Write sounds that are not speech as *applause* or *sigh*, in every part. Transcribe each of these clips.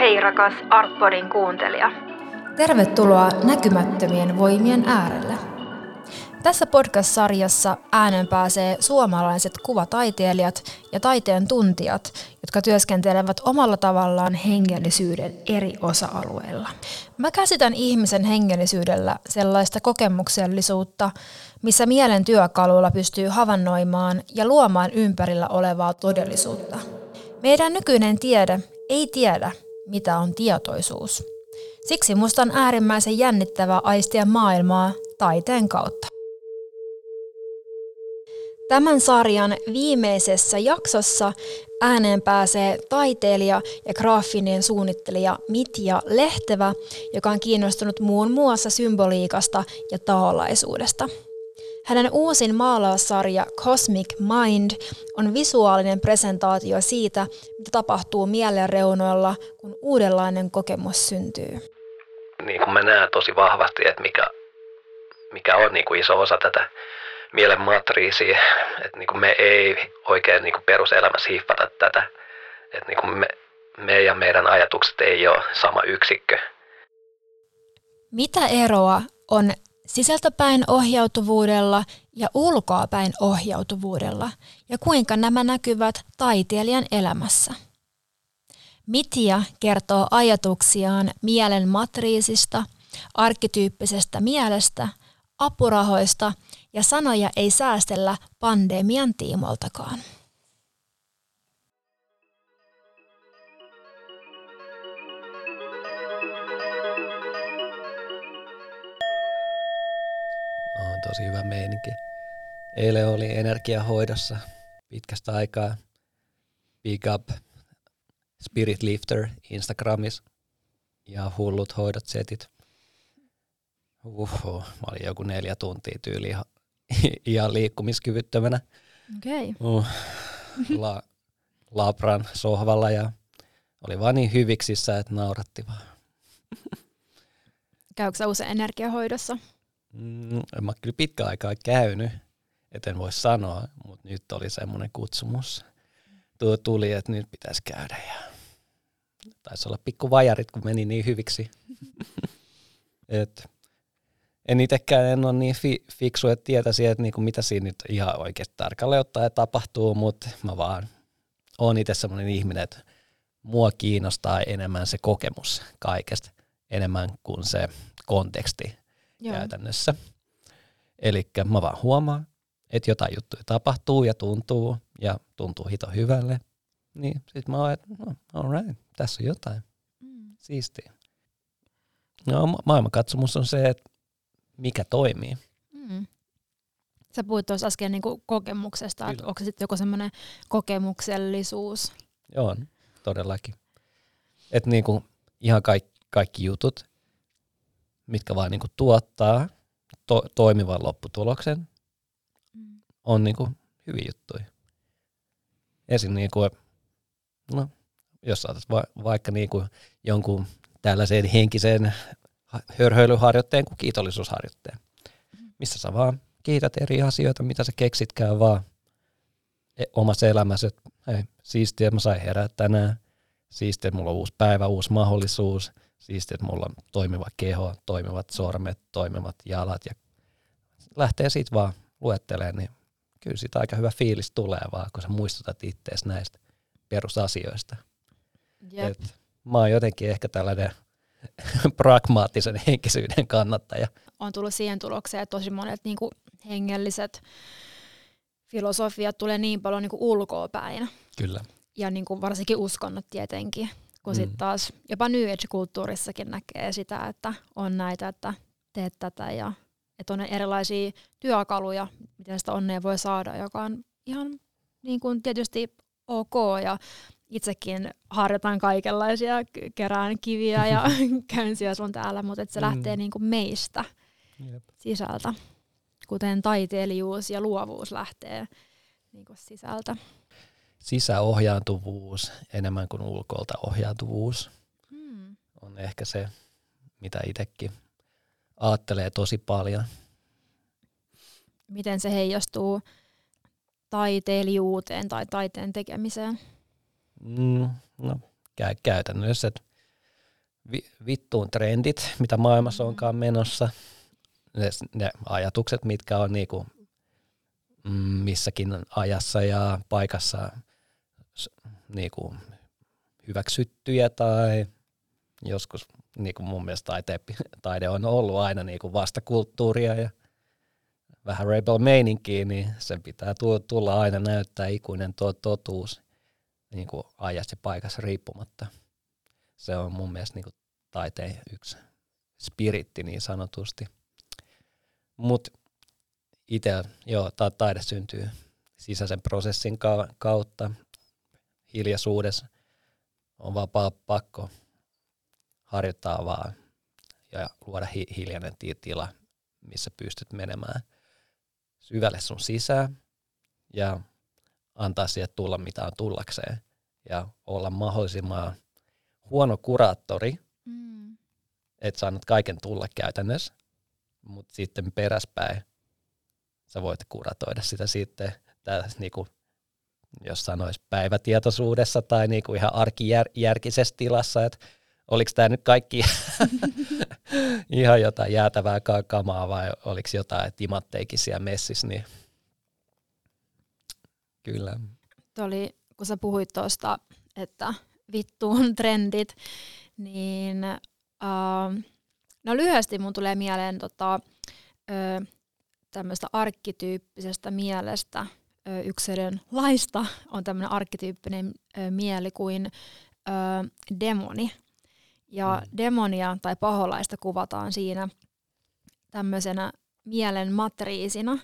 Hei rakas Artpodin kuuntelija. Tervetuloa näkymättömien voimien äärelle. Tässä podcast-sarjassa äänen pääsee suomalaiset kuvataiteilijat ja taiteen tuntijat, jotka työskentelevät omalla tavallaan hengellisyyden eri osa-alueilla. Mä käsitän ihmisen hengellisyydellä sellaista kokemuksellisuutta, missä mielen työkaluilla pystyy havainnoimaan ja luomaan ympärillä olevaa todellisuutta. Meidän nykyinen tiede ei tiedä, mitä on tietoisuus. Siksi musta on äärimmäisen jännittävää aistia maailmaa taiteen kautta. Tämän sarjan viimeisessä jaksossa ääneen pääsee taiteilija ja graafinen suunnittelija Mitja Lehtevä, joka on kiinnostunut muun muassa symboliikasta ja taolaisuudesta. Hänen uusin maalaussarja Cosmic Mind on visuaalinen presentaatio siitä, mitä tapahtuu mielen reunoilla, kun uudenlainen kokemus syntyy. Niin kuin mä näen tosi vahvasti, että mikä, mikä on niin kuin iso osa tätä mielen matriisia, että niin kuin me ei oikein niin kuin peruselämässä hiffata tätä, että niin kuin me, me ja meidän ajatukset ei ole sama yksikkö. Mitä eroa on sisältäpäin ohjautuvuudella ja ulkoapäin ohjautuvuudella ja kuinka nämä näkyvät taiteilijan elämässä? Mitja kertoo ajatuksiaan mielen matriisista, arkkityyppisestä mielestä, apurahoista ja sanoja ei säästellä pandemian tiimoltakaan. Tosi hyvä meininki. Eilen oli energiahoidossa pitkästä aikaa. Big up Spirit Lifter Instagramissa ja hullut hoidot setit. Uhu, mä olin joku neljä tuntia tyyli ihan, *laughs* ihan liikkumiskyvyttömänä. Okei. Okay. Uh, la, labran sohvalla ja oli vaan niin hyviksissä, että nauratti vaan. *laughs* Käykö sä usein energiahoidossa? Mm, en mä kyllä pitkä aikaa käynyt, eten voi sanoa, mutta nyt oli semmoinen kutsumus. Tuo tuli, että nyt pitäisi käydä ja taisi olla pikku vajarit, kun meni niin hyviksi. *laughs* Et en itsekään en ole niin fi, fiksu, että tietäisi, että niinku mitä siinä nyt ihan oikeasti tarkalleen ottaen tapahtuu, mutta mä vaan oon itse semmoinen ihminen, että mua kiinnostaa enemmän se kokemus kaikesta, enemmän kuin se konteksti Joo. käytännössä. Eli mä vaan huomaan, että jotain juttuja tapahtuu ja tuntuu ja tuntuu hito hyvälle. Niin sit mä oon, että no, all right, tässä on jotain. Mm. Siistiä. No, maailmankatsomus on se, että mikä toimii. Mm. Sä puhuit tuossa äsken niin kokemuksesta, Kyllä. että onko se sitten joku semmoinen kokemuksellisuus? Joo, todellakin. Että niinku ihan kaikki, kaikki jutut, mitkä vaan niinku tuottaa to, toimivan lopputuloksen, mm. on niinku hyviä juttuja. Esim. Niinku, no, jos saatat va- vaikka niinku jonkun tällaisen henkisen hörhöilyharjoitteen kuin kiitollisuusharjoitteen, missä sä vaan kiität eri asioita, mitä sä keksitkään vaan e, omassa elämässä, että hei, siistiä, mä sain herää tänään, siistiä, mulla on uusi päivä, uusi mahdollisuus, siistiä, että mulla on toimiva keho, toimivat sormet, toimivat jalat ja lähtee siitä vaan luettelemaan, niin kyllä siitä aika hyvä fiilis tulee vaan, kun sä muistutat ittees näistä perusasioista. Yep. Et mä oon jotenkin ehkä tällainen *laughs* pragmaattisen henkisyyden kannattaja. On tullut siihen tulokseen, että tosi monet niin kuin hengelliset filosofiat tulee niin paljon niin kuin ulkoa päin. Kyllä. Ja niin kuin varsinkin uskonnot tietenkin. Kun mm. sitten taas jopa New Age-kulttuurissakin näkee sitä, että on näitä, että teet tätä ja että on erilaisia työkaluja, miten sitä onnea voi saada, joka on ihan niin kuin tietysti ok ja itsekin harjoitan kaikenlaisia, kerään kiviä ja *laughs* käyn siellä sun täällä, mutta että se mm. lähtee niin kuin meistä Jep. sisältä, kuten taiteilijuus ja luovuus lähtee niin kuin sisältä. Sisäohjaantuvuus enemmän kuin ulkoilta ohjaantuvuus hmm. on ehkä se, mitä itsekin ajattelee tosi paljon. Miten se heijastuu taiteilijuuteen tai taiteen tekemiseen? Mm, no, kä- käytännössä, että vi, vittuun trendit, mitä maailmassa onkaan menossa. Ne, ne ajatukset, mitkä on niinku, mm, missäkin ajassa ja paikassa niinku, hyväksyttyjä tai joskus niinku mun mielestä taite, taide on ollut aina niinku vastakulttuuria ja vähän rebel meininkiä, niin sen pitää tulla aina näyttää ikuinen tuo totuus niin kuin ajassa ja paikassa riippumatta. Se on mun mielestä niin kuin taiteen yksi spiritti niin sanotusti. Mutta itse, joo, ta- taide syntyy sisäisen prosessin ka- kautta. Hiljaisuudessa on vaan pakko harjoittaa vaan ja luoda hi- hiljainen tila, missä pystyt menemään syvälle sun sisään ja antaa siihen tulla mitä on tullakseen ja olla mahdollisimman huono kuraattori, mm. että sä kaiken tulla käytännössä, mutta sitten peräspäin sä voit kuratoida sitä sitten tässä niinku, jos sanois päivätietoisuudessa tai niinku ihan arkijärkisessä tilassa, että oliko tämä nyt kaikki *laughs* ihan jotain jäätävää kamaa vai oliko jotain timatteikin siellä messissä, niin kyllä. Tuo oli, kun sä puhuit tuosta, että vittuun *laughs* trendit, niin uh, no lyhyesti mun tulee mieleen tota, uh, tämmöistä arkkityyppisestä mielestä, yksilön laista on tämmöinen arkkityyppinen mieli kuin uh, demoni. Ja mm. demonia tai paholaista kuvataan siinä tämmöisenä mielen matriisina.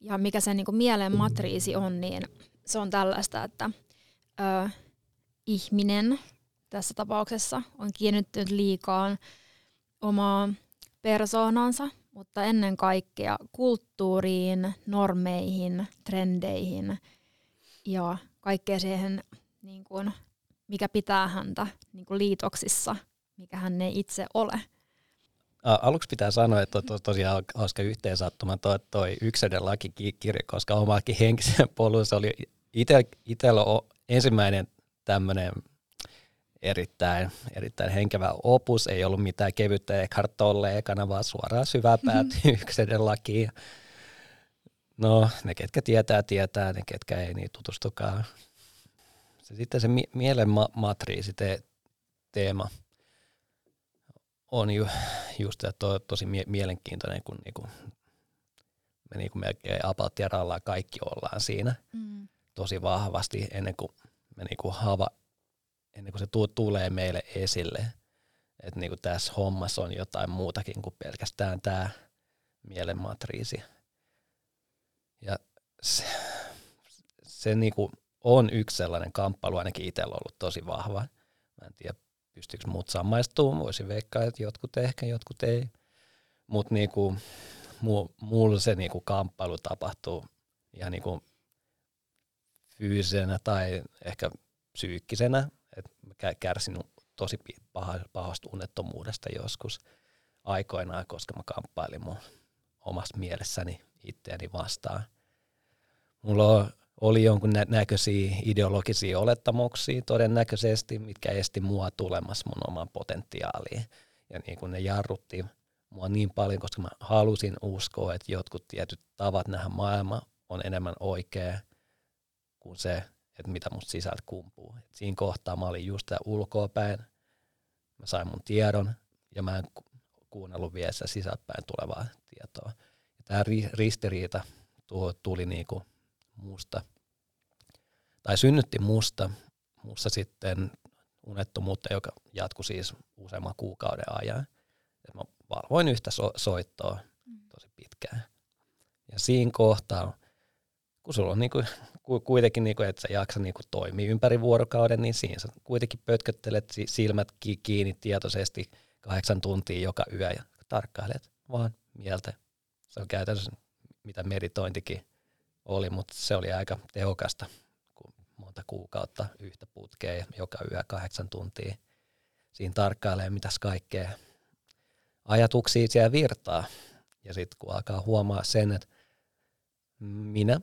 Ja mikä se niin mielen matriisi on, niin se on tällaista, että ö, ihminen tässä tapauksessa on kiinnittynyt liikaan omaa persoonansa, mutta ennen kaikkea kulttuuriin, normeihin, trendeihin ja kaikkeen siihen, niin kuin, mikä pitää häntä niin kuin liitoksissa – mikä hän ei itse ole. Aluksi pitää sanoa, että on tosiaan hauska yhteensattuma toi, toi yksilön lakikirja, koska omaakin henkisen polun se oli itsellä ensimmäinen tämmöinen erittäin, erittäin henkevä opus, ei ollut mitään kevyttä Eckhart Tolle ekana, vaan suoraan syvää pääty mm-hmm. *laughs* yksilön lakiin. No, ne ketkä tietää, tietää, ne ketkä ei, niin tutustukaan. Se, sitten se mielen ma- matriisi te- teema – on ju, just to, tosi mie- mielenkiintoinen, kun niinku, me niinku melkein rallaa kaikki ollaan siinä mm. tosi vahvasti ennen kuin me niinku hava, ennen kuin se tu- tulee meille esille, että niinku tässä hommassa on jotain muutakin kuin pelkästään tämä mielenmatriisi. Ja se, se niinku on yksi sellainen kamppailu, ainakin itsellä ollut tosi vahva. Mä en tiedä, pystyykö muut samaistumaan, voisin veikkaa, että jotkut ehkä, jotkut ei. Mutta niinku, mulla se niinku kamppailu tapahtuu ihan niinku fyysisenä tai ehkä psyykkisenä. Et mä kärsin tosi pahasta unettomuudesta joskus aikoinaan, koska mä kamppailin mun omasta mielessäni itseäni vastaan. Mulla oli jonkun näköisiä ideologisia olettamuksia todennäköisesti, mitkä esti mua tulemassa mun omaan potentiaaliin. Ja niin kuin ne jarrutti mua niin paljon, koska mä halusin uskoa, että jotkut tietyt tavat nähdä maailma on enemmän oikea kuin se, että mitä musta sisältä kumpuu. Et siinä kohtaa mä olin just ulkoa päin, mä sain mun tiedon ja mä en kuunnellut vielä sisältäpäin tulevaa tietoa. Ja tämä ristiriita tuo, tuli niinku musta, tai synnytti musta, musta sitten unettomuutta, joka jatkui siis useamman kuukauden ajan. Et mä valvoin yhtä so- soittoa tosi pitkään. Ja siinä kohtaa, kun sulla on niinku, kuitenkin, niinku, että sä jaksa niinku toimia ympäri vuorokauden, niin siinä sä kuitenkin pötköttelet silmät kiinni tietoisesti kahdeksan tuntia joka yö ja tarkkailet vaan mieltä. Se on käytännössä mitä meditointikin oli, mutta se oli aika tehokasta, monta kuukautta yhtä putkea ja joka yö kahdeksan tuntia siinä tarkkailee, mitäs kaikkea ajatuksia siellä virtaa. Ja sitten kun alkaa huomaa sen, että minä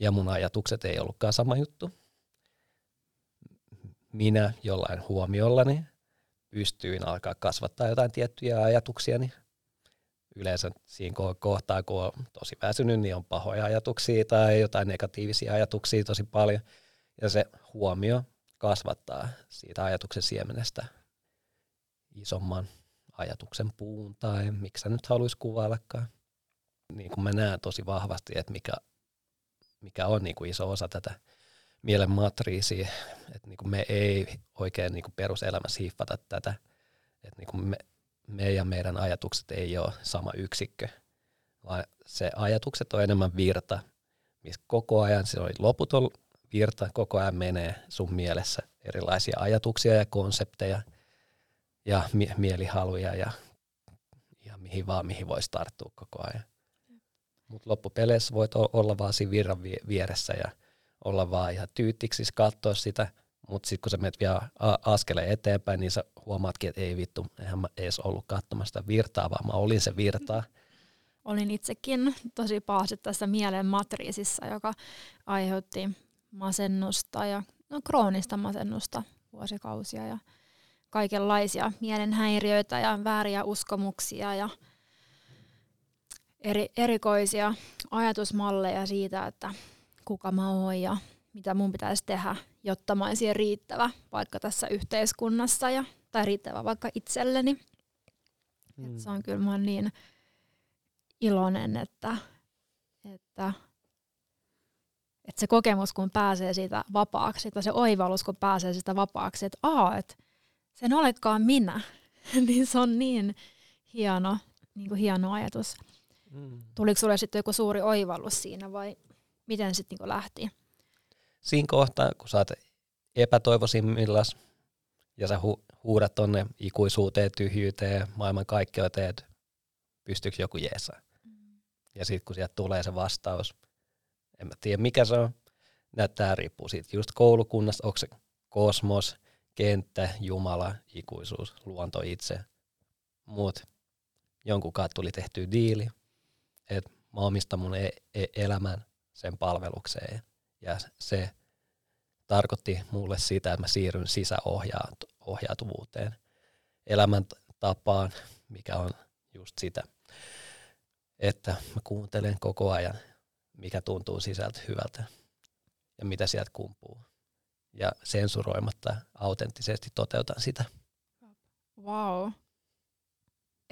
ja mun ajatukset ei ollutkaan sama juttu. Minä jollain huomiollani pystyin alkaa kasvattaa jotain tiettyjä ajatuksia, niin yleensä siinä kohtaa, kun on tosi väsynyt, niin on pahoja ajatuksia tai jotain negatiivisia ajatuksia tosi paljon. Ja se huomio kasvattaa siitä ajatuksen siemenestä isomman ajatuksen puun tai miksi nyt haluaisi kuvaillakaan. Niin kuin mä näen tosi vahvasti, että mikä, mikä on niin kuin iso osa tätä mielen matriisia, että niin kuin me ei oikein niin kuin peruselämässä hiffata tätä, että niin kuin me, me ja meidän ajatukset ei ole sama yksikkö, vaan se ajatukset on enemmän virta, missä koko ajan se oli loputon virta, koko ajan menee sun mielessä erilaisia ajatuksia ja konsepteja ja mie- mielihaluja ja, ja mihin vaan, mihin voisi tarttua koko ajan. Mutta loppupeleissä voit olla vaan siinä virran vieressä ja olla vaan ihan tyyttiksis katsoa sitä, mutta sitten kun sä menet vielä askeleen eteenpäin, niin sä huomaatkin, että ei vittu, eihän mä edes ollut katsomassa sitä virtaa, vaan mä olin se virtaa. Olin itsekin tosi pahasti tässä mielen matriisissa, joka aiheutti masennusta ja no, kroonista masennusta vuosikausia ja kaikenlaisia mielenhäiriöitä ja vääriä uskomuksia ja eri, erikoisia ajatusmalleja siitä, että kuka mä oon ja mitä mun pitäisi tehdä, jotta mä olisin riittävä vaikka tässä yhteiskunnassa ja, tai riittävä vaikka itselleni. Mm. Et se on kyllä mä niin iloinen, että, että, että se kokemus, kun pääsee siitä vapaaksi, tai se oivallus, kun pääsee siitä vapaaksi, että aa, että sen oletkaan minä, *laughs* niin se on niin hieno, niin kuin hieno ajatus. Mm. Tuliko sulle sitten joku suuri oivallus siinä vai miten sitten niin lähti? Siinä kohtaa, kun sä oot epätoivoisimmillas ja sä hu- huudat tonne ikuisuuteen, tyhjyyteen, maailman kaikkeuteen, että pystyykö joku jeesaa. Mm. Ja sitten kun sieltä tulee se vastaus, en mä tiedä mikä se on, näyttää riippuu siitä just koulukunnasta, onko se kosmos, kenttä, Jumala, ikuisuus, luonto itse. Muut jonkun kanssa tuli tehty diili, että mä omistan mun e- e- elämän sen palvelukseen. Ja se tarkoitti mulle sitä, että mä siirryn sisäohjautuvuuteen, elämäntapaan, mikä on just sitä, että mä kuuntelen koko ajan, mikä tuntuu sisältä hyvältä ja mitä sieltä kumpuu ja sensuroimatta autenttisesti toteutan sitä. Wow.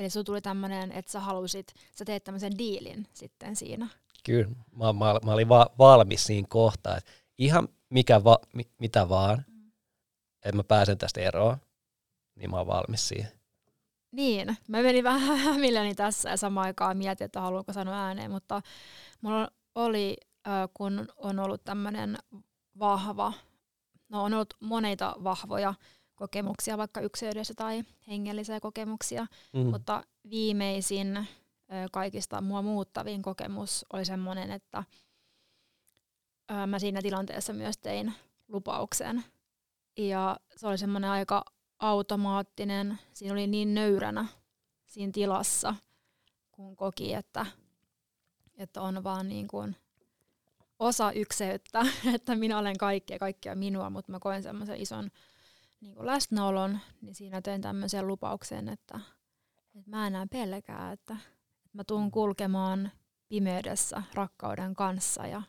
Eli sulla tuli tämmöinen, että sä halusit, sä teet tämmöisen diilin sitten siinä. Kyllä, mä, mä, mä olin va- valmis siinä kohtaa, että ihan mikä va, mi, mitä vaan, mm. että mä pääsen tästä eroon, niin mä oon valmis siihen. Niin, mä menin vähän hämilläni tässä ja samaan aikaan mietin, että haluanko sanoa ääneen, mutta mulla oli, kun on ollut tämmöinen vahva No on ollut moneita vahvoja kokemuksia, vaikka yksilöidyssä tai hengellisiä kokemuksia, mm. mutta viimeisin kaikista mua muuttavin kokemus oli semmoinen, että mä siinä tilanteessa myös tein lupauksen. Ja se oli semmoinen aika automaattinen, siinä oli niin nöyränä siinä tilassa, kun koki, että, että on vaan niin kuin osa ykseyttä, *laughs* että minä olen kaikkea, kaikkea minua, mutta mä koen semmoisen ison niin kuin läsnäolon, niin siinä tein tämmöisen lupauksen, että, että mä enää pelkää, että, että mä tuun kulkemaan pimeydessä rakkauden kanssa ja,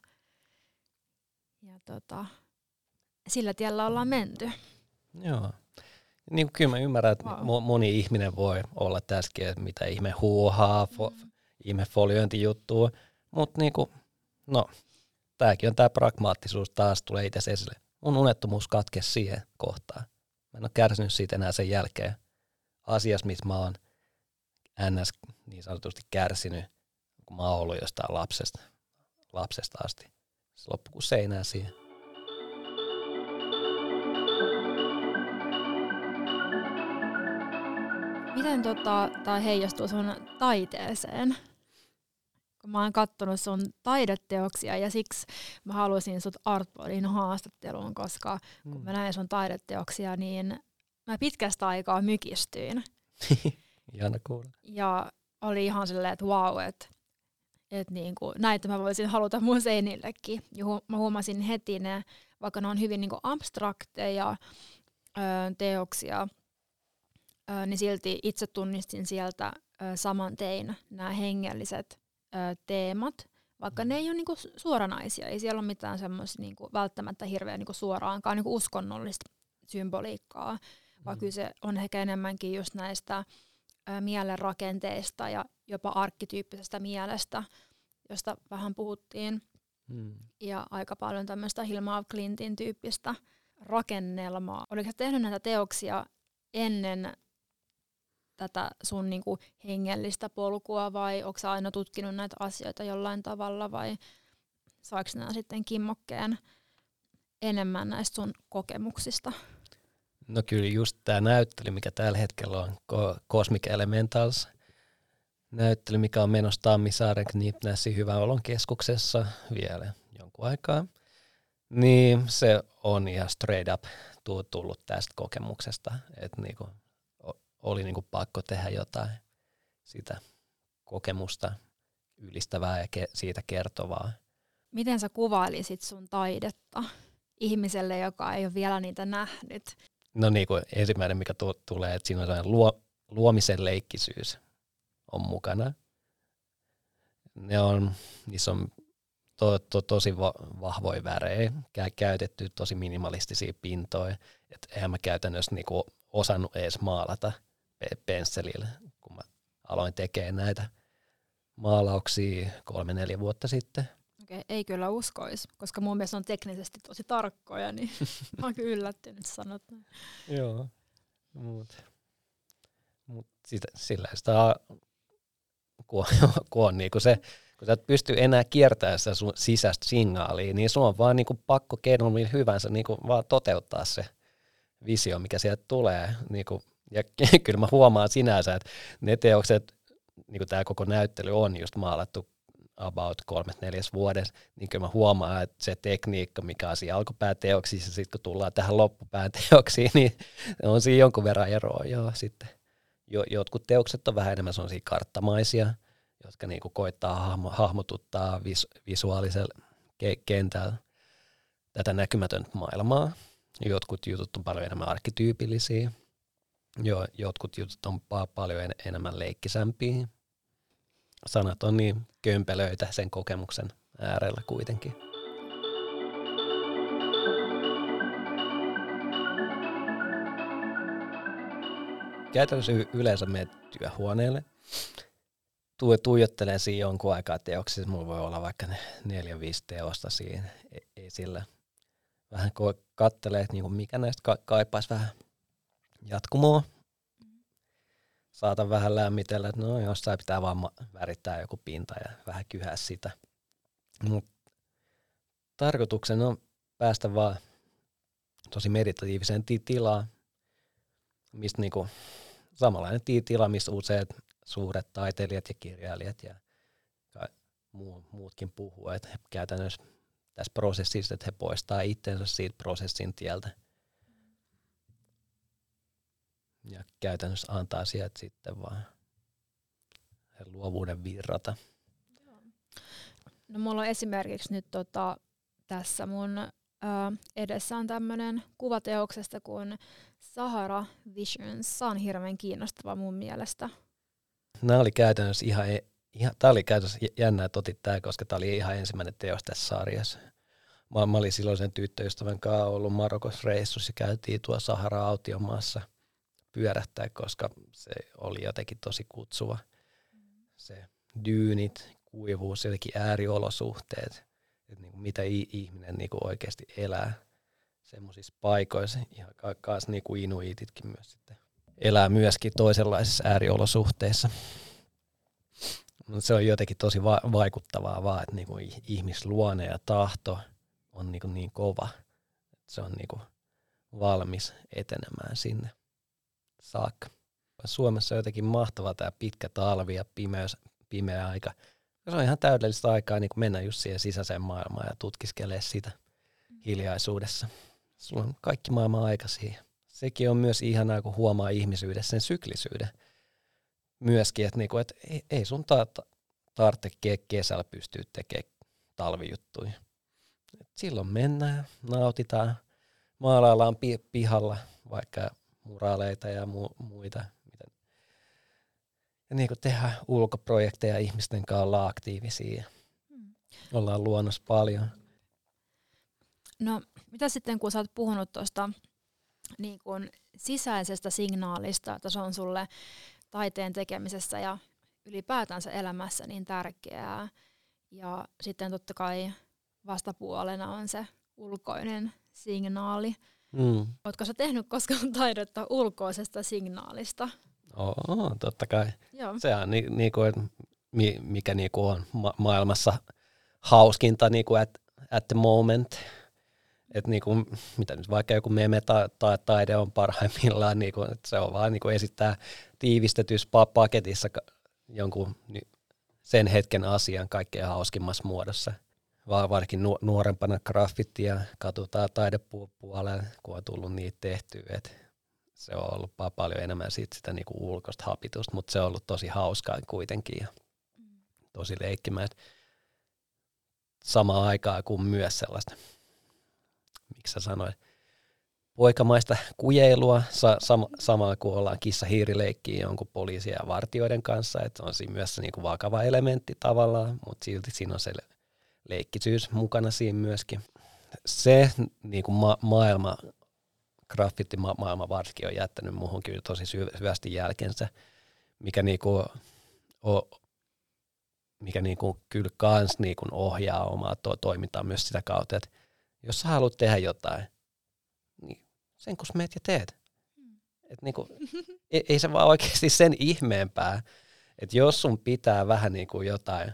ja tota, sillä tiellä ollaan menty. Joo. Niin kuin kyllä mä ymmärrän, että wow. moni ihminen voi olla tässäkin, että mitä ihme huuhaa, fo, mm. ihme foliointijuttua, mutta niin kuin, no, tämäkin on tämä pragmaattisuus taas tulee itse esille. Mun unettomuus katkesi siihen kohtaan. Mä en ole kärsinyt siitä enää sen jälkeen. Asiassa, missä mä oon ns. niin sanotusti kärsinyt, kun mä oon ollut jostain lapsesta, lapsesta asti. Se loppu kuin seinää siihen. Miten tota, tämä heijastuu sun taiteeseen? Kun mä oon kattonut sun taideteoksia ja siksi mä halusin sut Artboardin haastatteluun, koska kun mm. mä näin sun taideteoksia, niin mä pitkästä aikaa mykistyin. *laughs* Ihana kuulla. Ja oli ihan silleen, että wow, että et niinku, näitä mä voisin haluta mun seinillekin. Ja hu- mä huomasin heti ne, vaikka ne on hyvin niinku abstrakteja ö, teoksia, niin silti itse tunnistin sieltä saman tein nämä hengelliset teemat, vaikka ne ei ole niinku suoranaisia, ei siellä ole mitään semmoista niinku välttämättä hirveän niinku suoraankaan niinku uskonnollista symboliikkaa, mm. vaan kyse on ehkä enemmänkin just näistä ä, mielenrakenteista ja jopa arkkityyppisestä mielestä, josta vähän puhuttiin. Mm. Ja aika paljon tämmöistä Hilma Clintin tyyppistä rakennelmaa. Oliko tehnyt näitä teoksia ennen tätä sun niinku hengellistä polkua vai onko aina tutkinut näitä asioita jollain tavalla vai saako nämä sitten kimmokkeen enemmän näistä sun kokemuksista? No kyllä just tämä näyttely, mikä tällä hetkellä on, Cosmic Elementals näyttely, mikä on menossa Tammisaaren Knipnässi Hyvän olon keskuksessa vielä jonkun aikaa. Niin se on ihan straight up tullut tästä kokemuksesta, että niinku oli niinku pakko tehdä jotain sitä kokemusta ylistävää ja ke- siitä kertovaa. Miten sä kuvailisit sun taidetta ihmiselle, joka ei ole vielä niitä nähnyt? No niin kuin ensimmäinen, mikä tu- tulee, että siinä on sellainen luo- luomisen leikkisyys on mukana. Ne on, niissä on to, to, tosi va, vahvoja värejä, käytetty tosi minimalistisia pintoja, että eihän mä käytännössä niinku osannut edes maalata – pensselillä, kun mä aloin tekemään näitä maalauksia kolme-neljä vuotta sitten. Okei, ei kyllä uskoisi, koska mun mielestä on teknisesti tosi tarkkoja, niin *laughs* mä oon kyllä yllättynyt sanot Joo, mutta mut sitä, sillä sitä, kun, kun on niinku se, kun sä et pysty enää kiertämään sitä sun sisäistä signaalia, niin sun on vaan niinku pakko keinon hyvänsä niinku vaan toteuttaa se visio, mikä sieltä tulee. Niinku ja *laughs* kyllä mä huomaan sinänsä, että ne teokset, niin kuin tämä koko näyttely on just maalattu about kolmet neljäs vuodessa, niin kyllä mä huomaan, että se tekniikka, mikä on siinä alkupääteoksissa, sitten kun tullaan tähän loppupääteoksiin, *laughs* niin on siinä jonkun verran eroa joo sitten. Jo, jotkut teokset on vähän enemmän sellaisia karttamaisia, jotka niinku koittaa hahmo, hahmotuttaa vis, visuaalisella ke, kentällä tätä näkymätöntä maailmaa. Jotkut jutut on paljon enemmän arkkityypillisiä. Joo, jotkut jutut on pa- paljon en- enemmän leikkisämpiä. Sanat on niin kömpelöitä sen kokemuksen äärellä kuitenkin. Käytännössä yleensä menet työhuoneelle, tu- tuijottelee siinä jonkun aikaa teoksissa, mulla voi olla vaikka ne neljä, viisi teosta siinä esillä. Vähän ko- kattelee, että niinku mikä näistä ka- kaipaisi vähän jatkumoa. Saatan vähän lämmitellä, että no jossain pitää vaan värittää joku pinta ja vähän kyhää sitä. Mut tarkoituksena on päästä vaan tosi meditatiiviseen tilaan, mistä niinku samanlainen tila, missä useat suuret taiteilijat ja kirjailijat ja muutkin puhuu, että käytännössä tässä prosessissa, että he poistaa itsensä siitä prosessin tieltä ja käytännössä antaa sieltä sitten vaan luovuuden virrata. No mulla on esimerkiksi nyt tota, tässä mun ö, edessä on tämmöinen kuvateoksesta kuin Sahara Visions. Se on hirveän kiinnostava mun mielestä. Nämä oli käytännössä ihan, e, ihan tämä oli käytännössä jännä, että otit tämä, koska tämä oli ihan ensimmäinen teos tässä sarjassa. Mä, mä olin silloin sen tyttöystävän kanssa ollut Marokos reissussa ja käytiin tuo Sahara-autiomaassa – pyörähtää, koska se oli jotenkin tosi kutsuva. Se dyynit, kuivuus, jotenkin ääriolosuhteet, että niin kuin mitä ihminen niin kuin oikeasti elää semmoisissa paikoissa. Ja kaas niin kuin inuititkin myös sitten elää myöskin toisenlaisissa ääriolosuhteissa. Se on jotenkin tosi va- vaikuttavaa vaan, että niin kuin ihmisluonne ja tahto on niin, niin kova, että se on niin valmis etenemään sinne saakka. Suomessa on jotenkin mahtava tämä pitkä talvi ja pimeys, pimeä aika. Se on ihan täydellistä aikaa niin mennä just siihen sisäiseen maailmaan ja tutkiskelee sitä hiljaisuudessa. Sulla on kaikki maailman aika siihen. Sekin on myös ihanaa, kun huomaa ihmisyydessä sen syklisyyden. Myöskin, että, niinku, että ei, ei sun ta- tarvitse kesällä pystyä tekemään talvijuttuja. Et silloin mennään, nautitaan, maalaillaan pi- pihalla vaikka muraaleita ja mu- muita, ja niin kuin tehdä ulkoprojekteja ihmisten kanssa, olla aktiivisia. Mm. Ollaan luonnossa paljon. No, mitä sitten kun sä oot puhunut tuosta niin sisäisestä signaalista, että se on sulle taiteen tekemisessä ja ylipäätänsä elämässä niin tärkeää. Ja sitten totta kai vastapuolena on se ulkoinen signaali. Mm. Oletko sä tehnyt koskaan taidetta ulkoisesta signaalista? Oo, totta kai. Joo. Se on ni, niinku, mikä niinku on ma- maailmassa hauskinta niinku at, at the moment. Et niinku, mitä nyt vaikka joku meme tai ta, taide on parhaimmillaan, niinku, että se on vaan niinku esittää tiivistetyssä paketissa jonkun sen hetken asian kaikkein hauskimmassa muodossa. Vaan varsinkin nuorempana graffittia katsotaan taidepuolella, kun on tullut niitä tehtyä. Et se on ollut paljon enemmän sit sitä niinku ulkoista hapitusta, mutta se on ollut tosi hauskaa kuitenkin ja tosi leikkimään. Samaan aikaan kuin myös sellaista, miksi sä sanoit, poikamaista kujeilua, sa- sama, samaa kuin ollaan kissa-hiirileikkiä jonkun poliisia ja vartioiden kanssa, että on siinä myös niinku vakava elementti tavallaan, mutta silti siinä on se leikkisyys mukana siinä myöskin. Se niin kuin ma- maailma, graffiti-maailma varsinkin on jättänyt muuhun kyllä tosi syvästi jälkensä, mikä, niinku, o, mikä niinku kyllä kans niinku ohjaa omaa to- toimintaa myös sitä kautta, että jos sä haluat tehdä jotain, niin sen kun meet ja teet. Et niinku, *laughs* ei, ei se vaan oikeasti sen ihmeempää, että jos sun pitää vähän niinku jotain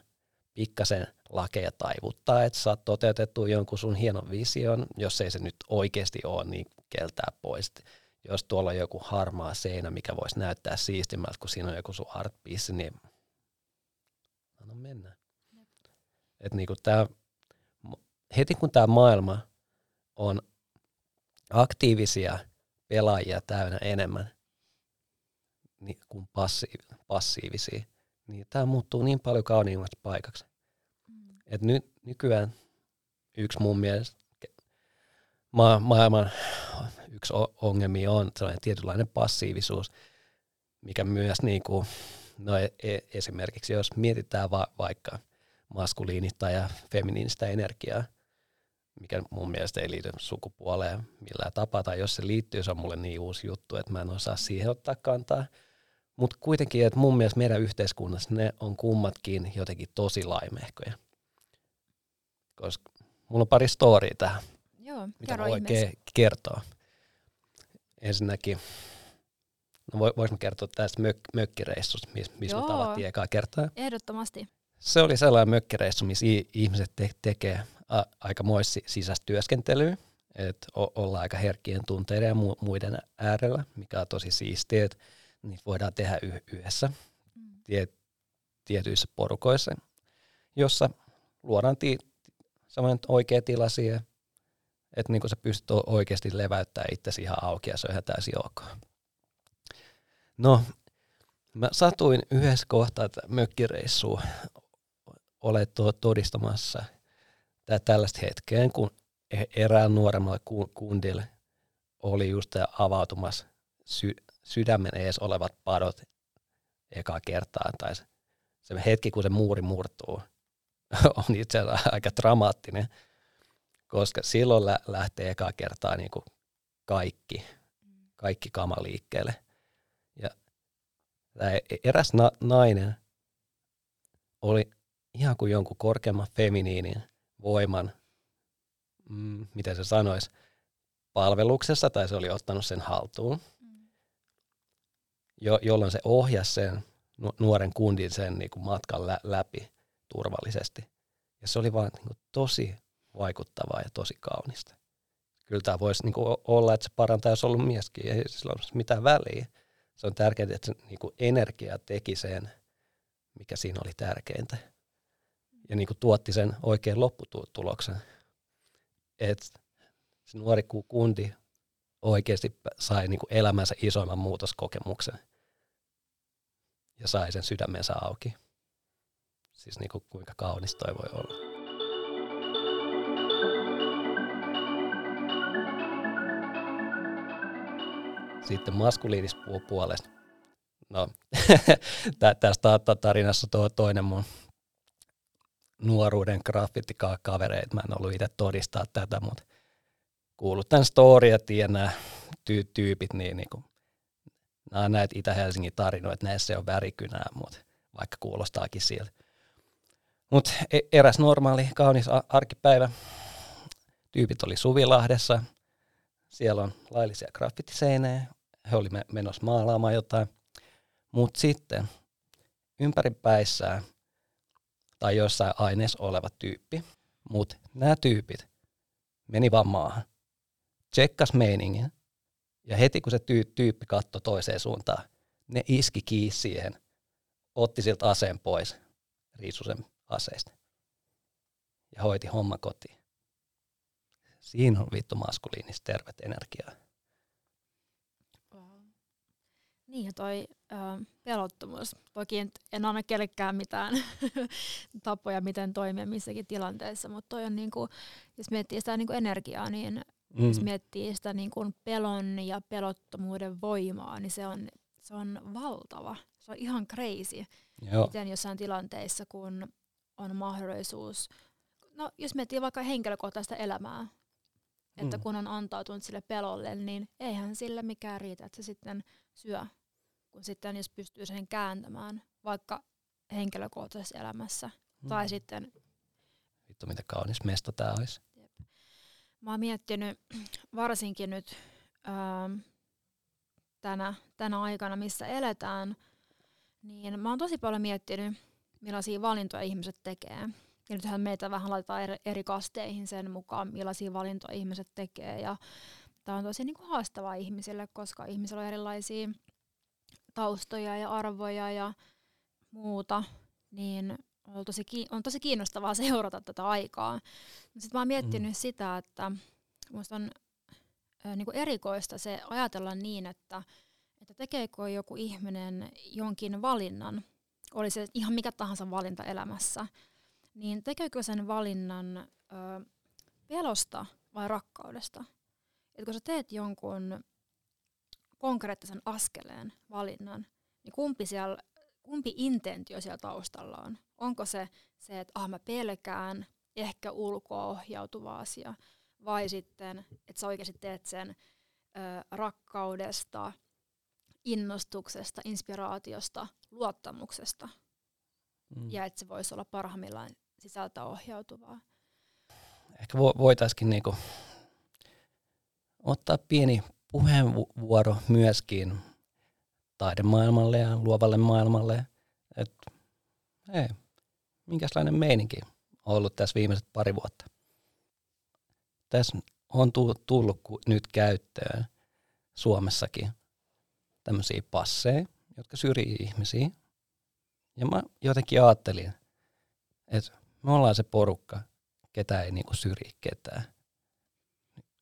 pikkasen lakeja taivuttaa, että saat toteutettu jonkun sun hienon vision, jos ei se nyt oikeasti ole, niin keltää pois. Jos tuolla on joku harmaa seinä, mikä voisi näyttää siistimältä, kun siinä on joku sun art piece, niin anna mennä. Et niinku tää, heti kun tämä maailma on aktiivisia pelaajia täynnä enemmän niin kuin passiivisia, niin tämä muuttuu niin paljon kauniimmaksi paikaksi. Et ny, nykyään yksi mun mielestä ma- maailman yksi ongelmia on sellainen tietynlainen passiivisuus, mikä myös niin kuin, no e- e- esimerkiksi jos mietitään va- vaikka maskuliinista ja feminiinistä energiaa, mikä mun mielestä ei liity sukupuoleen millään tapaa, tai jos se liittyy, se on mulle niin uusi juttu, että mä en osaa siihen ottaa kantaa. Mutta kuitenkin, että mun mielestä meidän yhteiskunnassa ne on kummatkin jotenkin tosi laimehkoja koska mulla on pari storia tähän, Joo, mitä voi ke- kertoa. Ensinnäkin, no vois mä kertoa tästä mök- mökkireissusta, missä mis me tavattiin ekaa kertaa. Ehdottomasti. Se oli sellainen mökkireissu, missä ihmiset te- tekee a- aika moista sisäistä työskentelyä, että o- ollaan aika herkkien tunteiden ja mu- muiden äärellä, mikä on tosi siistiä, että niitä voidaan tehdä y- yhdessä mm. tie- tietyissä porukoissa, jossa luodaan ti- semmoinen oikea tila siihen, että niin sä pystyt oikeasti leväyttämään itsesi ihan auki ja se on ihan täysin ok. No, mä satuin yhdessä kohtaa että mökkireissua olet todistamassa tää tällaista hetkeen, kun e-, erään nuoremmalle kundille oli just avautumassa sy- sydämen ees olevat padot eka kertaa, tai se hetki, kun se muuri murtuu, *laughs* on itse asiassa aika dramaattinen, koska silloin lä- lähtee ekaa kertaa niin kuin kaikki, kaikki kama liikkeelle. Ja e-, eräs na- nainen oli ihan kuin jonkun korkeamman feminiinin voiman, mm, miten se sanoisi, palveluksessa, tai se oli ottanut sen haltuun, jo, jolloin se ohjasi sen nuoren kundin sen niin kuin matkan lä- läpi turvallisesti. Ja se oli vaan niin kuin, tosi vaikuttavaa ja tosi kaunista. Kyllä tämä voisi niin kuin, olla, että se parantaa, jos ollut mieskin. Ei sillä ole mitään väliä. Se on tärkeää, että se niin kuin, energia teki sen, mikä siinä oli tärkeintä. Ja niin kuin, tuotti sen oikein lopputuloksen. Että se nuori kundi oikeasti sai niin kuin, elämänsä isoimman muutoskokemuksen ja sai sen sydämensä auki. Siis niin kuin kuinka kaunis toi voi olla. Sitten maskuliinispuolesta. No, *laughs* tästä tarinassa tuo toinen mun nuoruuden graffitikavereita. Mä en ollut itse todistaa tätä, mutta kuullut tämän story ja nämä ty- tyypit, niin, niin kuin, nämä on näitä Itä-Helsingin tarinoita, näissä on värikynää, mutta vaikka kuulostaakin siltä. Mutta e-, eräs normaali, kaunis arkipäivä. Tyypit oli Suvilahdessa. Siellä on laillisia graffitiseinejä. He oli menossa maalaamaan jotain. Mutta sitten ympäripäissään tai jossain aineessa oleva tyyppi. Mutta nämä tyypit meni vaan maahan. Tsekkas meiningin. Ja heti kun se tyy- tyyppi katsoi toiseen suuntaan, ne iski kiinni siihen, otti siltä aseen pois, riisu sen aseista ja hoiti homma kotiin. Siinä on vittu maskuliinista tervet energiaa. Niin ja toi ö, pelottomuus. Toki en anna kellekään mitään *laughs* tapoja, miten toimia missäkin tilanteessa, mutta toi on niinku, jos miettii sitä niinku energiaa, niin mm. jos miettii sitä niinku pelon ja pelottomuuden voimaa, niin se on, se on valtava. Se on ihan crazy. Joo. Miten jossain tilanteissa, kun on mahdollisuus, no jos miettii vaikka henkilökohtaista elämää, että mm. kun on antautunut sille pelolle, niin eihän sille mikään riitä, että se sitten syö, kun sitten jos pystyy sen kääntämään, vaikka henkilökohtaisessa elämässä, mm. tai sitten... Vittu, mitä kaunis mesta tämä olisi. Jep. Mä oon miettinyt *clears throat* varsinkin nyt ähm, tänä, tänä aikana, missä eletään, niin mä oon tosi paljon miettinyt, millaisia valintoja ihmiset tekee. Ja nythän meitä vähän laitetaan eri, eri kasteihin sen mukaan, millaisia valintoja ihmiset tekee. Ja tämä on tosi niin kuin haastavaa ihmisille, koska ihmisillä on erilaisia taustoja ja arvoja ja muuta. Niin on tosi, on tosi kiinnostavaa *laughs* seurata tätä aikaa. Sitten mä oon miettinyt mm. sitä, että musta on äh, niin kuin erikoista se ajatella niin, että, että tekeekö joku ihminen jonkin valinnan, oli se ihan mikä tahansa valinta elämässä, niin tekeekö sen valinnan ö, pelosta vai rakkaudesta? Et kun sä teet jonkun konkreettisen askeleen valinnan, niin kumpi, siellä, kumpi intentio siellä taustalla on? Onko se se, että ah mä pelkään, ehkä ulkoa ohjautuva asia, vai sitten, että sä oikeasti teet sen ö, rakkaudesta, innostuksesta, inspiraatiosta, luottamuksesta. Mm. Ja että se voisi olla parhaimmillaan sisältä ohjautuvaa. Ehkä voitaisiin niinku ottaa pieni puheenvuoro myöskin taidemaailmalle ja luovalle maailmalle. Että hei, minkälainen meininki on ollut tässä viimeiset pari vuotta. Tässä on tullut nyt käyttöön Suomessakin tämmöisiä passeja, jotka syrjii ihmisiä. Ja mä jotenkin ajattelin, että me ollaan se porukka, ketä ei niinku syrji ketään.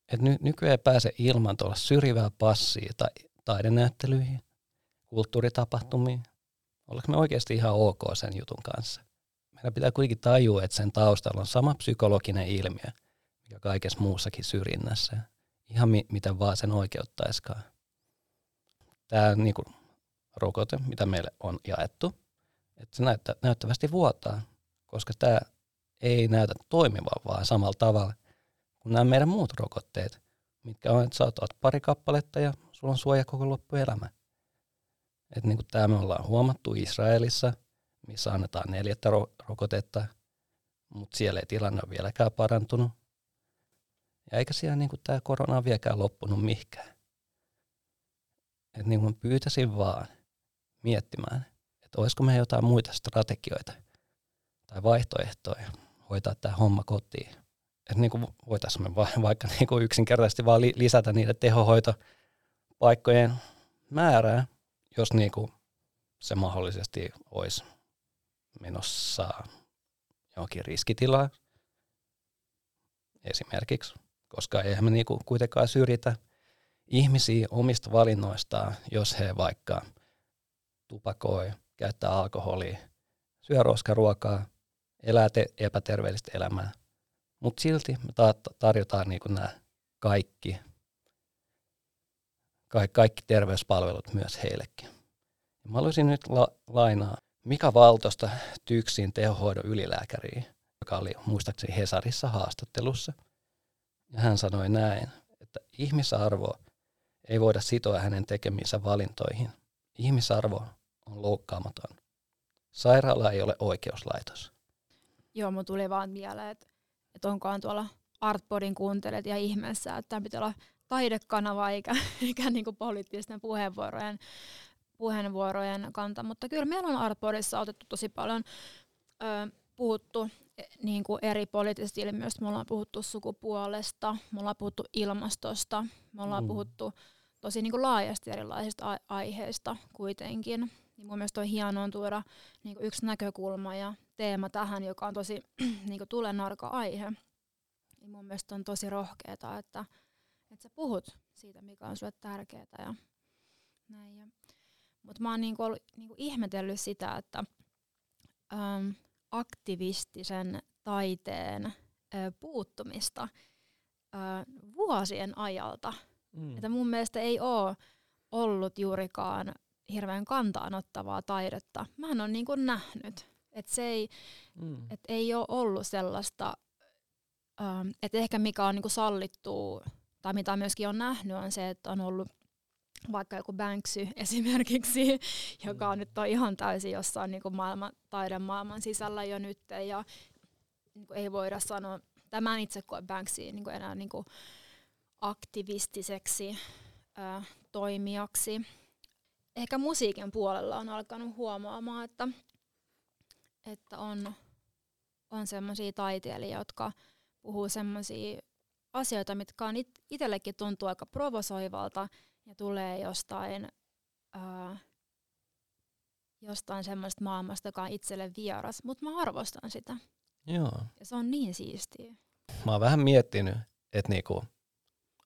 Et ny, nykyään ei pääse ilman tuolla syrjivää passia tai taidenäyttelyihin, kulttuuritapahtumiin. Ollaanko me oikeasti ihan ok sen jutun kanssa? Meidän pitää kuitenkin tajua, että sen taustalla on sama psykologinen ilmiö, mikä kaikessa muussakin syrjinnässä. Ihan mi- mitä vaan sen oikeuttaiskaan tämä niin kuin, rokote, mitä meille on jaettu, että se näyttä, näyttävästi vuotaa, koska tämä ei näytä toimivan vaan samalla tavalla kuin nämä meidän muut rokotteet, mitkä on, että sä pari kappaletta ja sulla on suoja koko loppuelämä. Että niin kuin tämä me ollaan huomattu Israelissa, missä annetaan neljättä ro- rokotetta, mutta siellä ei tilanne ole vieläkään parantunut. Ja eikä siellä niin tämä korona ole vieläkään loppunut mihinkään että niin kuin pyytäisin vaan miettimään, että olisiko me jotain muita strategioita tai vaihtoehtoja hoitaa tämä homma kotiin. Että niin kuin voitaisiin me vaikka *laughs* niin kuin yksinkertaisesti vaan lisätä niiden tehohoitopaikkojen määrää, jos niin kuin se mahdollisesti olisi menossa johonkin riskitilaan esimerkiksi, koska eihän me niinku kuitenkaan syrjitä ihmisiä omista valinnoistaan, jos he vaikka tupakoi, käyttää alkoholia, syö roskaruokaa, elää te- epäterveellistä elämää. Mutta silti me tarjotaan niinku nämä kaikki, kaikki, kaikki terveyspalvelut myös heillekin. Mä haluaisin nyt la- lainaa Mika Valtosta Tyksin tehohoidon ylilääkäriä, joka oli muistaakseni Hesarissa haastattelussa. Ja hän sanoi näin, että ihmisarvo ei voida sitoa hänen tekemiinsä valintoihin. Ihmisarvo on loukkaamaton. Sairaala ei ole oikeuslaitos. Joo, mun tuli vaan mieleen, että, että onkohan tuolla Artpodin kuuntelijat ja ihmeessä, että tämä pitää olla taidekanava eikä, *laughs* eikä niinku poliittisten puheenvuorojen, puheenvuorojen kanta. Mutta kyllä meillä on Artpodissa otettu tosi paljon ö, puhuttu e, niin kuin eri poliittisista ilmiöistä. Me ollaan puhuttu sukupuolesta, me ollaan puhuttu ilmastosta, me ollaan mm. puhuttu tosi niin kuin laajasti erilaisista a- aiheista kuitenkin. Niin mun mielestä on hienoa tuoda niin kuin yksi näkökulma ja teema tähän, joka on tosi *clears throat* niin kuin tulenarka aihe. Niin mun mielestä on tosi rohkeeta, että, että sä puhut siitä, mikä on sulle tärkeää ja näin. Mutta mä oon niinku ollut, niinku ihmetellyt sitä, että äm, aktivistisen taiteen ä, puuttumista ä, vuosien ajalta. Mm. Että mun mielestä ei ole ollut juurikaan hirveän kantaanottavaa taidetta. Mä en ole niinku nähnyt. Että se ei, mm. et ei ole ollut sellaista, ähm, että ehkä mikä on niinku sallittu, tai mitä myöskin on nähnyt, on se, että on ollut vaikka joku Banksy *laughs* esimerkiksi, joka on mm. nyt on ihan täysin jossain niinku maailman, taidemaailman sisällä jo nyt, ja niinku ei voida sanoa, tämän itse koe Banksy niinku enää niinku aktivistiseksi ää, toimijaksi. Ehkä musiikin puolella on alkanut huomaamaan, että, että on, on sellaisia taiteilijoita, jotka puhuu sellaisia asioita, mitkä on it, itsellekin tuntuu aika provosoivalta ja tulee jostain, ää, jostain semmoista maailmasta, joka on itselle vieras, mutta mä arvostan sitä. Joo. Ja se on niin siistiä. Mä oon vähän miettinyt, että niinku,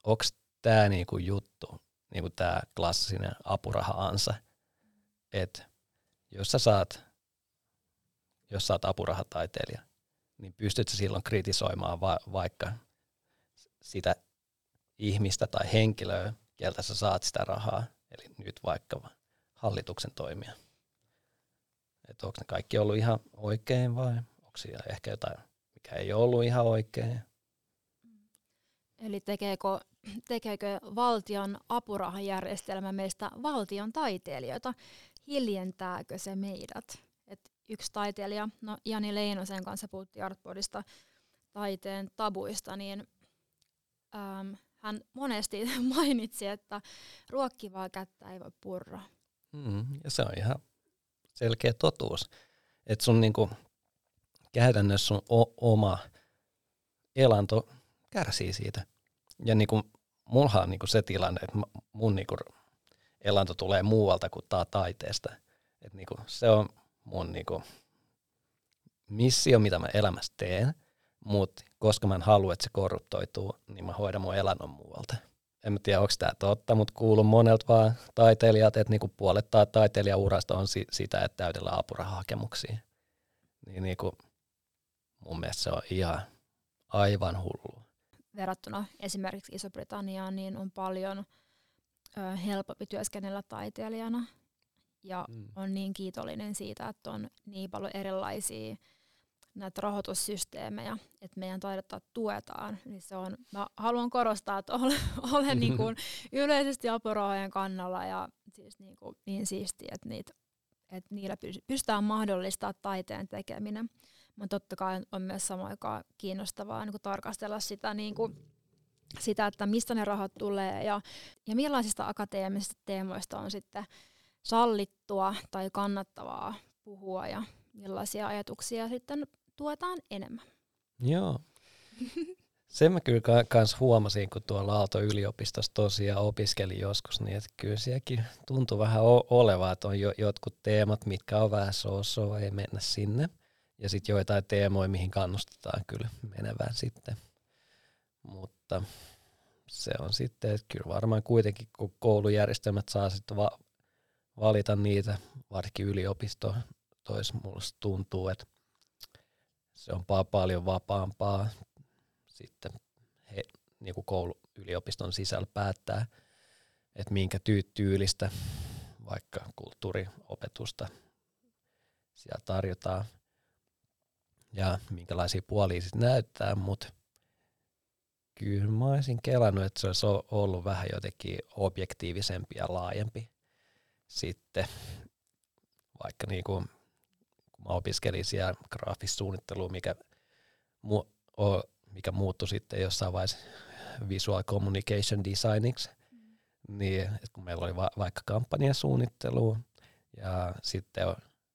onko tämä niinku juttu, niinku tämä klassinen apuraha-ansa, että jos sä saat, jos sä oot apurahataiteilija, niin pystyt sä silloin kritisoimaan va- vaikka sitä ihmistä tai henkilöä, keltä sä saat sitä rahaa, eli nyt vaikka hallituksen toimia. Että onko ne kaikki ollut ihan oikein vai onko siellä ehkä jotain, mikä ei ollut ihan oikein? Eli tekeekö, tekeekö valtion apurahajärjestelmä meistä valtion taiteilijoita? Hiljentääkö se meidät? Et yksi taiteilija, no Jani Leinosen kanssa puhuttiin Artboardista taiteen tabuista, niin äm, hän monesti *laughs* mainitsi, että ruokkivaa kättä ei voi purra. Mm, ja se on ihan selkeä totuus, että sun niinku, käytännössä sun o- oma elanto kärsii siitä. Ja niinku, mulla on niinku se tilanne, että mun niinku elanto tulee muualta kuin taa taiteesta. Et niinku, se on mun niinku missio, mitä mä elämässä teen, mutta koska mä en halua, että se korruptoituu, niin mä hoidan mun elannon muualta. En mä tiedä, onko tämä totta, mutta kuulun monelta vaan taiteilijat, että niinku puolet taiteilijaurasta on si- sitä, että täydellä apurahahakemuksia. Niin niinku, mun mielestä se on ihan aivan hullu. Verrattuna esimerkiksi Iso-Britanniaan, niin on paljon ö, helpompi työskennellä taiteilijana. Ja mm. on niin kiitollinen siitä, että on niin paljon erilaisia näitä rahoitussysteemejä, että meidän taidetta tuetaan, niin se on, mä haluan korostaa, että olen, *laughs* olen niin kuin *laughs* yleisesti apurahojen kannalla ja siis niin, kuin niin siistiä, että, niitä, että niillä pystytään mahdollistaa taiteen tekeminen. Mutta totta kai on myös samaan aikaan kiinnostavaa niin kuin tarkastella sitä, niin kuin, sitä, että mistä ne rahat tulee ja, ja millaisista akateemisista teemoista on sitten sallittua tai kannattavaa puhua ja millaisia ajatuksia sitten tuetaan enemmän. Joo. *laughs* Sen mä kyllä kans huomasin, kun tuolla Aalto-yliopistossa tosiaan opiskelin joskus, niin että kyllä sielläkin tuntuu vähän olevaa, että on jo, jotkut teemat, mitkä on vähän so ei mennä sinne. Ja sitten joitain teemoja, mihin kannustetaan kyllä menevään sitten. Mutta se on sitten, että kyllä varmaan kuitenkin, kun koulujärjestelmät saa sitten va- valita niitä, varsinkin yliopisto, tois mulle tuntuu, että se on paljon vapaampaa sitten he, niin kuin koulu, yliopiston sisällä päättää, että minkä tyy- tyylistä vaikka kulttuuriopetusta siellä tarjotaan ja minkälaisia puolia sitten näyttää, mutta kyllä mä olisin kelannut, että se olisi ollut vähän jotenkin objektiivisempi ja laajempi sitten, vaikka niin kuin, kun mä opiskelin siellä graafista suunnittelua, mikä, mu, o, mikä muuttui sitten jossain vaiheessa visual communication designiksi, mm. niin kun meillä oli va, vaikka kampanjasuunnittelu ja sitten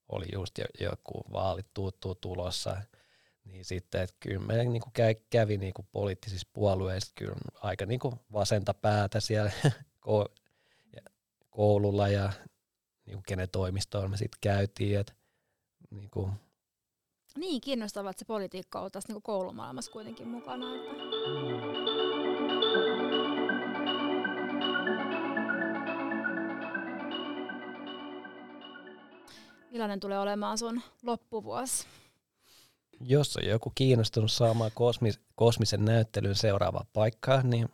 oli just joku vaalit tulossa, niin sitten, että kyllä me niin kuin kävi niin kuin poliittisissa puolueissa kyllä aika niin kuin vasenta päätä siellä *laughs* koululla ja niin kuin kenen toimistoon me sitten käytiin. Että niin, kuin. niin kiinnostavaa, että se politiikka on tässä niin koulumaailmassa kuitenkin mukana. Että. Millainen tulee olemaan sun loppuvuosi? Jos on joku kiinnostunut saamaan kosmis, kosmisen näyttelyn seuraavaa paikkaa, niin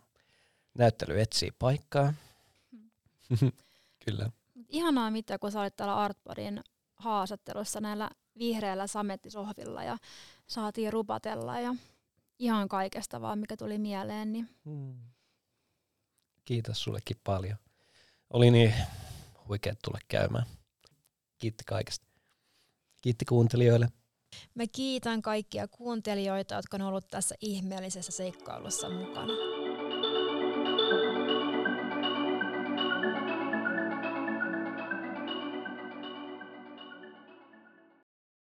näyttely etsii paikkaa. Hmm. *laughs* Kyllä. Ihanaa mitä, kun sä olit täällä Artboardin haastattelussa näillä vihreällä samettisohvilla ja saatiin rupatella ja ihan kaikesta vaan, mikä tuli mieleen. Niin. Hmm. Kiitos sullekin paljon. Oli niin huikea tulla käymään. Kiitti kaikesta. Kiitti kuuntelijoille. Mä kiitän kaikkia kuuntelijoita, jotka on ollut tässä ihmeellisessä seikkailussa mukana.